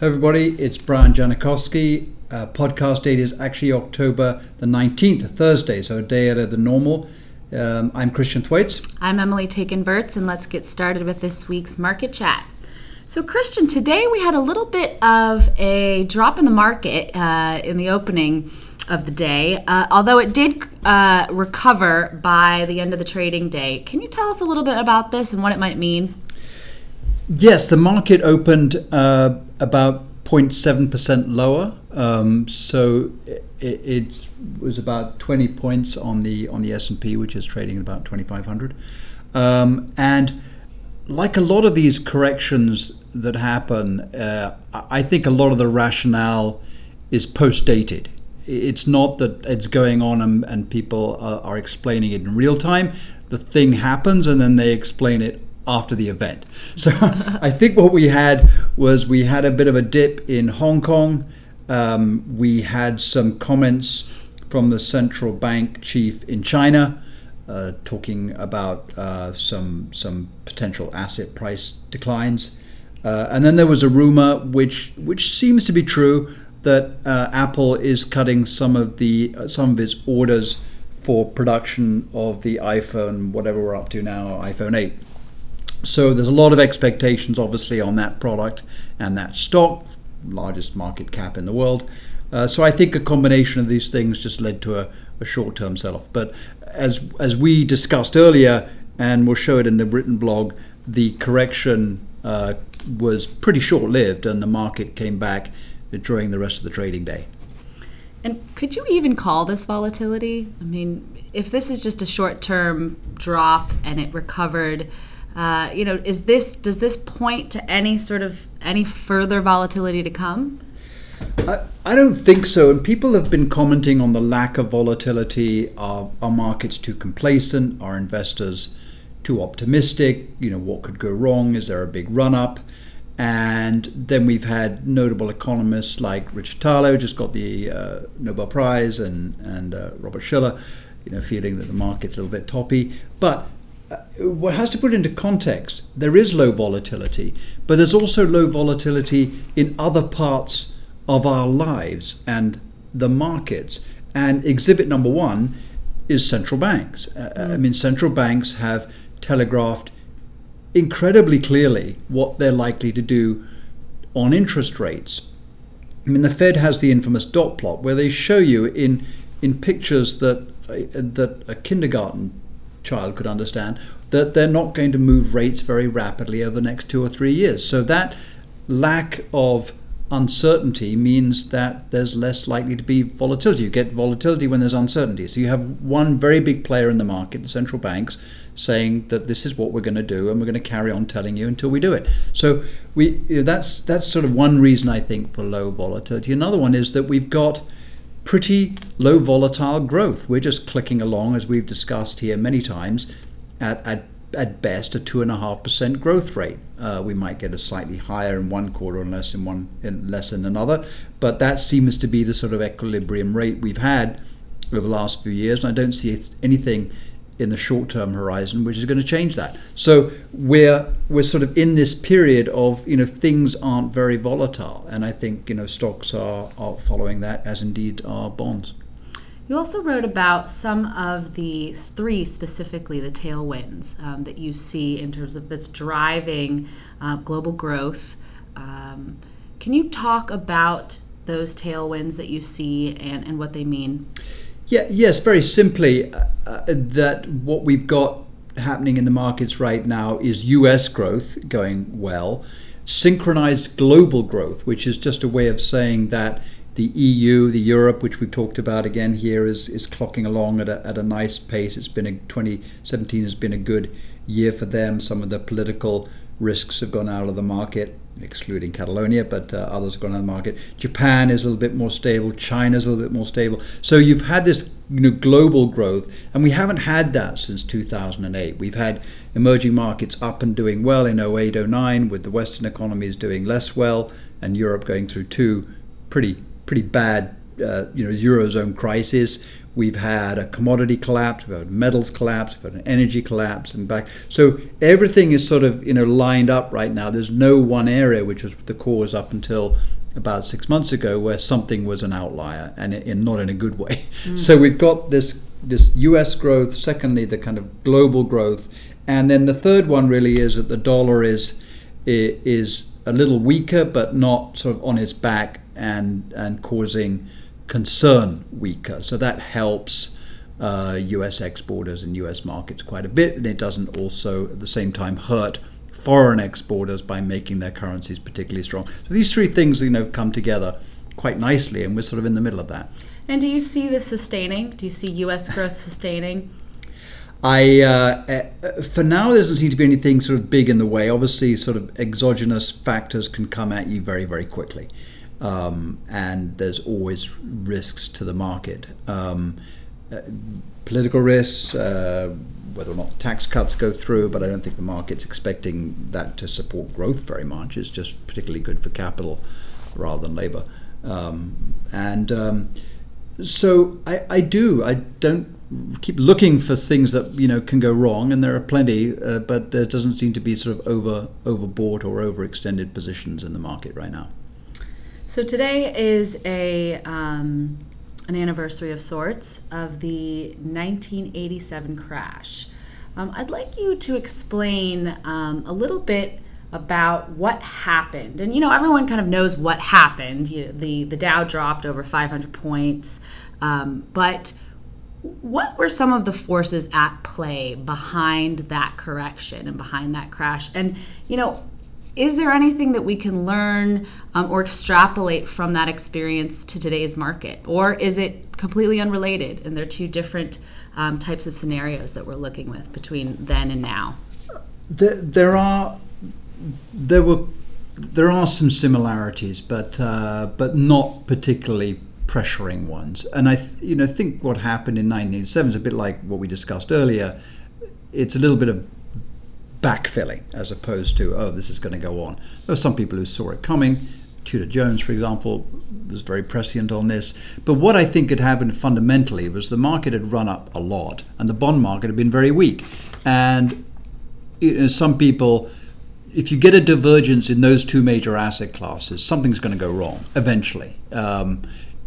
Hey everybody, it's Brian Janachowski. Uh, podcast date is actually October the 19th, Thursday, so a day earlier than normal. Um, I'm Christian Thwaites. I'm Emily Taken-Verts, and let's get started with this week's market chat. So, Christian, today we had a little bit of a drop in the market uh, in the opening of the day, uh, although it did uh, recover by the end of the trading day. Can you tell us a little bit about this and what it might mean? Yes, the market opened uh, about 0.7% lower. Um, so it, it, was about 20 points on the on the S&P, which is trading at about 2,500. Um, and like a lot of these corrections that happen, uh, I think a lot of the rationale is post dated. It's not that it's going on and, and people are, are, explaining it in real time. The thing happens and then they explain it after the event. So I think what we had was we had a bit of a dip in Hong Kong. Um, we had some comments from the central bank chief in China. Uh, talking about uh, some some potential asset price declines, uh, and then there was a rumor which which seems to be true that uh, Apple is cutting some of the uh, some of its orders for production of the iPhone, whatever we're up to now, iPhone 8. So there's a lot of expectations, obviously, on that product and that stock, largest market cap in the world. Uh, so I think a combination of these things just led to a, a short-term sell-off. But as as we discussed earlier, and we'll show it in the written blog, the correction uh, was pretty short-lived, and the market came back during the rest of the trading day. And could you even call this volatility? I mean, if this is just a short-term drop and it recovered uh, you know, is this does this point to any sort of any further volatility to come? I, I don't think so. And people have been commenting on the lack of volatility. Are, are markets too complacent? Are investors too optimistic? You know, what could go wrong? Is there a big run up? And then we've had notable economists like Richard Thaler, just got the uh, Nobel Prize, and and uh, Robert Shiller, you know, feeling that the market's a little bit toppy. But what has to put into context there is low volatility, but there's also low volatility in other parts of our lives and the markets. And exhibit number one is central banks. Mm. I mean, central banks have telegraphed incredibly clearly what they're likely to do on interest rates. I mean, the Fed has the infamous dot plot where they show you in in pictures that uh, that a kindergarten child could understand that they're not going to move rates very rapidly over the next two or three years. So that lack of uncertainty means that there's less likely to be volatility. You get volatility when there's uncertainty. So you have one very big player in the market, the central banks, saying that this is what we're going to do and we're going to carry on telling you until we do it. So we that's that's sort of one reason I think for low volatility. Another one is that we've got pretty low volatile growth. We're just clicking along, as we've discussed here many times, at, at, at best a 2.5% growth rate. Uh, we might get a slightly higher in one quarter and less in one in less in another, but that seems to be the sort of equilibrium rate we've had over the last few years, and I don't see anything in the short term horizon, which is going to change that. So we're we're sort of in this period of you know things aren't very volatile, and I think you know stocks are, are following that as indeed are bonds. You also wrote about some of the three specifically the tailwinds um, that you see in terms of that's driving uh, global growth. Um, can you talk about those tailwinds that you see and, and what they mean? Yeah, yes, very simply, uh, uh, that what we've got happening in the markets right now is US growth going well, synchronized global growth, which is just a way of saying that the EU, the Europe, which we've talked about again here, is, is clocking along at a, at a nice pace. It's been a 2017 has been a good year for them. Some of the political risks have gone out of the market excluding Catalonia, but uh, others have gone out of the market. Japan is a little bit more stable. China is a little bit more stable. So you've had this you know, global growth, and we haven't had that since 2008. We've had emerging markets up and doing well in 08, 09, with the Western economies doing less well, and Europe going through two pretty pretty bad uh, you know eurozone crisis. We've had a commodity collapse, we've had metals collapse, we've had an energy collapse, and back. So everything is sort of you know lined up right now. There's no one area which was the cause up until about six months ago where something was an outlier and in, not in a good way. Mm. So we've got this this U.S. growth. Secondly, the kind of global growth, and then the third one really is that the dollar is is a little weaker, but not sort of on its back and and causing concern weaker. So that helps uh, U.S. exporters and U.S. markets quite a bit, and it doesn't also at the same time hurt foreign exporters by making their currencies particularly strong. So these three things, you know, come together quite nicely, and we're sort of in the middle of that. And do you see this sustaining? Do you see U.S. growth sustaining? I uh, uh, for now there doesn't seem to be anything sort of big in the way. Obviously, sort of exogenous factors can come at you very very quickly, um, and there's always risks to the market. Um, uh, political risks, uh, whether or not tax cuts go through, but I don't think the market's expecting that to support growth very much. It's just particularly good for capital rather than labor, um, and um, so I, I do. I don't keep looking for things that you know can go wrong, and there are plenty, uh, but there doesn't seem to be sort of over overbought or overextended positions in the market right now. So today is a um, an anniversary of sorts of the 1987 crash. Um, I'd like you to explain um, a little bit about what happened. And you know, everyone kind of knows what happened. You the the Dow dropped over 500 points, um, but what were some of the forces at play behind that correction and behind that crash? And, you know, is there anything that we can learn um, or extrapolate from that experience to today's market? Or is it completely unrelated and they're two different um, types of scenarios that we're looking with between then and now? There, there are there were there are some similarities, but uh, but not particularly pressuring ones. And I, th- you know, think what happened in 1987 is a bit like what we discussed earlier. It's a little bit of backfilling as opposed to oh, this is going to go on. There were some people who saw it coming. Tudor Jones, for example, was very prescient on this. But what I think had happened fundamentally was the market had run up a lot, and the bond market had been very weak. And you know, some people if you get a divergence in those two major asset classes, something's going to go wrong eventually. Um,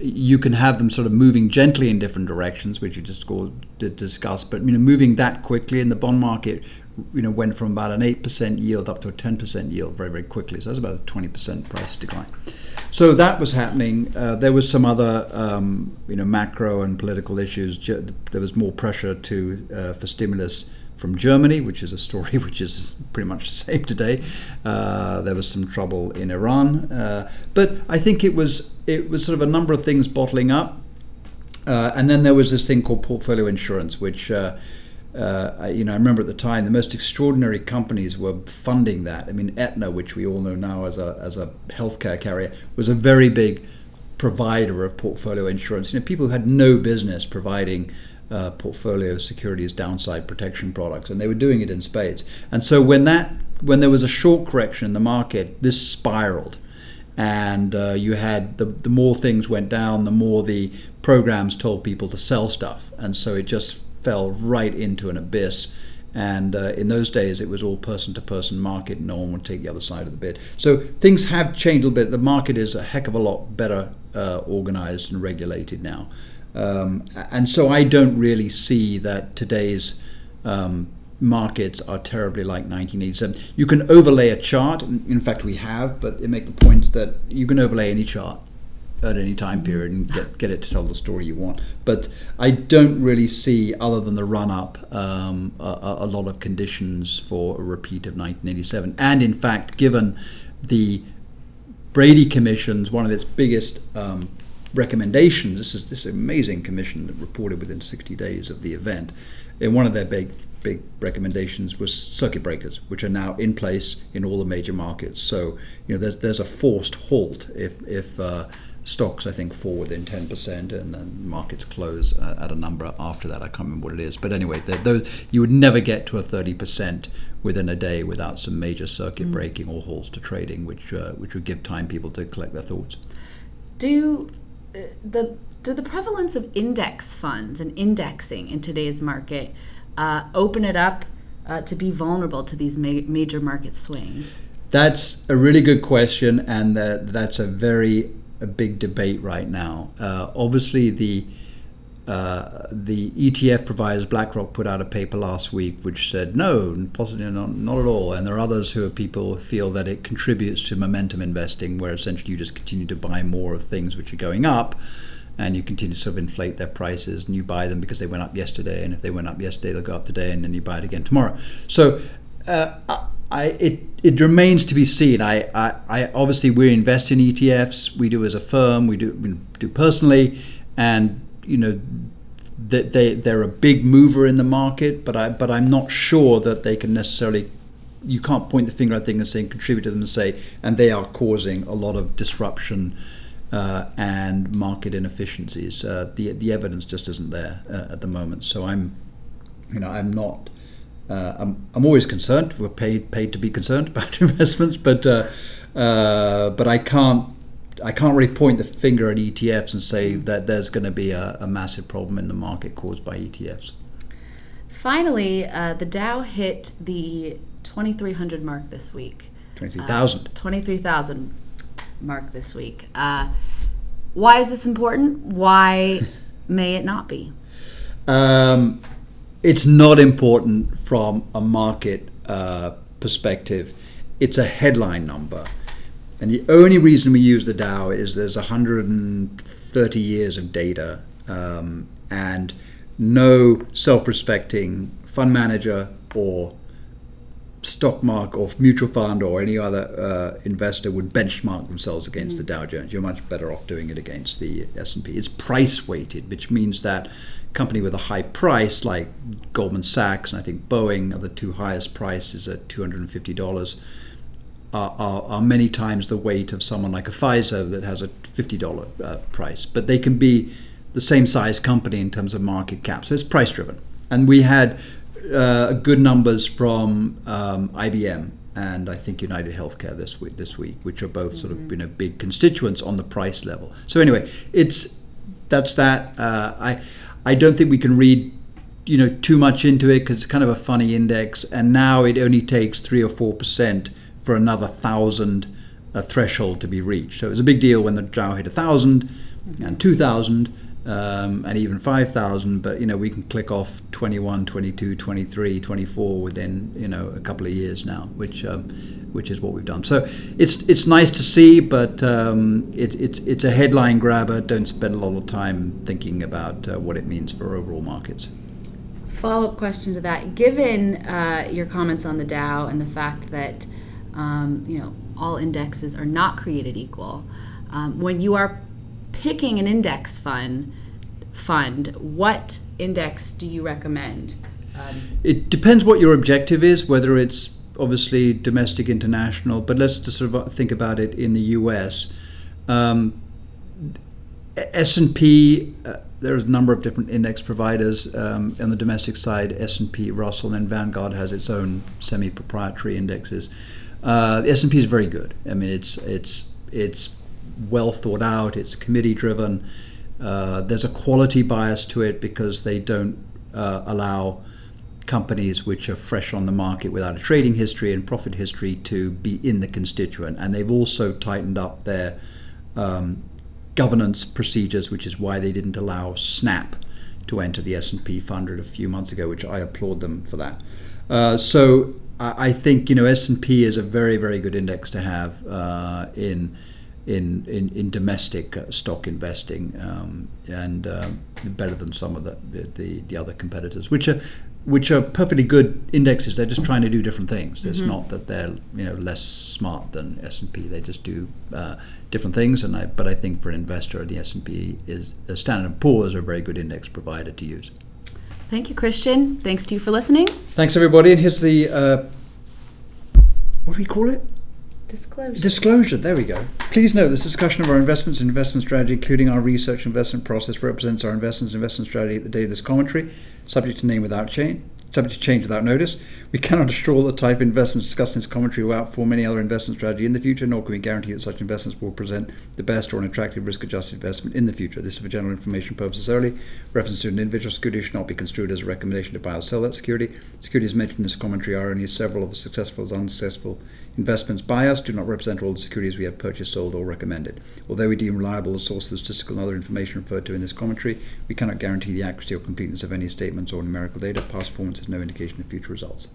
you can have them sort of moving gently in different directions, which you just discussed. But you know, moving that quickly in the bond market, you know, went from about an eight percent yield up to a ten percent yield very, very quickly. So that's about a twenty percent price decline. So that was happening. Uh, there was some other, um, you know, macro and political issues. There was more pressure to uh, for stimulus from Germany, which is a story which is pretty much the same today. Uh, there was some trouble in Iran, uh, but I think it was it was sort of a number of things bottling up, uh, and then there was this thing called portfolio insurance, which. Uh, you know, I remember at the time the most extraordinary companies were funding that. I mean, Aetna, which we all know now as a as a healthcare carrier, was a very big provider of portfolio insurance. You know, people who had no business providing uh, portfolio securities downside protection products, and they were doing it in spades. And so when that when there was a short correction in the market, this spiraled, and uh, you had the the more things went down, the more the programs told people to sell stuff, and so it just fell right into an abyss. And uh, in those days, it was all person to person market. No one would take the other side of the bid. So things have changed a bit. The market is a heck of a lot better uh, organized and regulated now. Um, and so I don't really see that today's um, markets are terribly like 1987. You can overlay a chart. In fact, we have, but it make the point that you can overlay any chart at any time period and get, get it to tell the story you want. But I don't really see, other than the run up, um, a, a, lot of conditions for a repeat of 1987. And in fact, given the Brady Commission's one of its biggest um, recommendations. This is this amazing commission that reported within 60 days of the event. And one of their big big recommendations was circuit breakers, which are now in place in all the major markets. So you know there's there's a forced halt if if uh, stocks I think fall within 10% and then markets close uh, at a number after that. I can't remember what it is, but anyway, those you would never get to a 30% within a day without some major circuit mm. breaking or halts to trading, which uh, which would give time people to collect their thoughts. Do uh, the do the prevalence of index funds and indexing in today's market uh, open it up uh, to be vulnerable to these ma- major market swings? That's a really good question, and that, that's a very a big debate right now. Uh, obviously, the uh, the ETF providers, BlackRock, put out a paper last week which said no, possibly not, not at all. And there are others who are people who feel that it contributes to momentum investing, where essentially you just continue to buy more of things which are going up, and you continue to sort of inflate their prices, and you buy them because they went up yesterday, and if they went up yesterday, they'll go up today, and then you buy it again tomorrow. So. Uh, I, it, it remains to be seen. I, I, I, obviously we invest in ETFs. We do as a firm. We do we do personally, and you know that they they're a big mover in the market, but I but I'm not sure that they can necessarily. You can't point the finger at things and say contribute to them and say, and they are causing a lot of disruption uh, and market inefficiencies. Uh, the the evidence just isn't there uh, at the moment. So I'm, you know, I'm not. Uh, I'm, I'm always concerned. We're paid paid to be concerned about investments, but uh, uh, but I can't I can't really point the finger at ETFs and say that there's going to be a, a massive problem in the market caused by ETFs. Finally, uh, the Dow hit the 2,300 mark this week. 23,000. Uh, 23,000 mark this week. Uh, why is this important? Why may it not be? Um, it's not important from a market uh, perspective. It's a headline number. And the only reason we use the Dow is there's 130 years of data, um, and no self-respecting fund manager or stock mark or mutual fund or any other uh, investor would benchmark themselves against mm. the Dow Jones. You're much better off doing it against the S&P. It's price weighted, which means that company with a high price like Goldman Sachs and I think Boeing are the two highest prices at $250 are, are, are, many times the weight of someone like a Pfizer that has a $50 uh, price. But they can be the same size company in terms of market cap. So it's price driven. And we had uh, good numbers from um, IBM and I think United Healthcare this week, this week, which are both mm-hmm. sort of mm-hmm. you know big constituents on the price level. So anyway, it's that's that. Uh, I I don't think we can read you know too much into it because it's kind of a funny index, and now it only takes three or four percent for another thousand uh, threshold to be reached. So it was a big deal when the Dow hit a thousand mm-hmm. and two thousand. Um, and even 5,000, but you know we can click off 21, 22, 23, 24 within you know a couple of years now, which um, which is what we've done. So it's it's nice to see, but um, it, it's it's a headline grabber. Don't spend a lot of time thinking about uh, what it means for overall markets. Follow up question to that: Given uh, your comments on the Dow and the fact that um, you know, all indexes are not created equal. Um, when you are picking an index fund, fund, what index do you recommend? Um, it depends what your objective is, whether it's obviously domestic, international, but let's just sort of think about it in the U.S. Um, S&P, uh, there's a number of different index providers um, on the domestic side. S&P, Russell, and Vanguard has its own semi-proprietary indexes. Uh, the S&P is very good. I mean, it's it's it's well thought out. It's committee driven. Uh, there's a quality bias to it because they don't uh, allow companies which are fresh on the market without a trading history and profit history to be in the constituent. And they've also tightened up their um, governance procedures, which is why they didn't allow Snap to enter the S&P 500 a few months ago, which I applaud them for that. Uh, so I think you know S and P is a very very good index to have uh, in, in in in domestic uh, stock investing um, and uh, better than some of the, the, the other competitors, which are which are perfectly good indexes. They're just trying to do different things. Mm-hmm. It's not that they're you know less smart than S and P. They just do uh, different things. And I but I think for an investor, the S and P is the Standard and Poor's are a very good index provider to use. Thank you, Christian. Thanks to you for listening. Thanks, everybody. And here's the uh, what do we call it? Disclosure. Disclosure. There we go. Please note this discussion of our investments and investment strategy, including our research investment process, represents our investments and investment strategy at the date of this commentary, subject to name without change subject to change without notice. We cannot assure all the type of investments discussed in this commentary will outperform any other investment strategy in the future, nor can we guarantee that such investments will present the best or an attractive risk-adjusted investment in the future. This is for general information purposes only. Reference to an individual security should not be construed as a recommendation to buy or sell that security. Securities mentioned in this commentary are only several of the successful and unsuccessful investments by us, do not represent all the securities we have purchased, sold, or recommended. Although we deem reliable the source of statistical and other information referred to in this commentary, we cannot guarantee the accuracy or completeness of any statements or numerical data. Past performance is no indication of future results.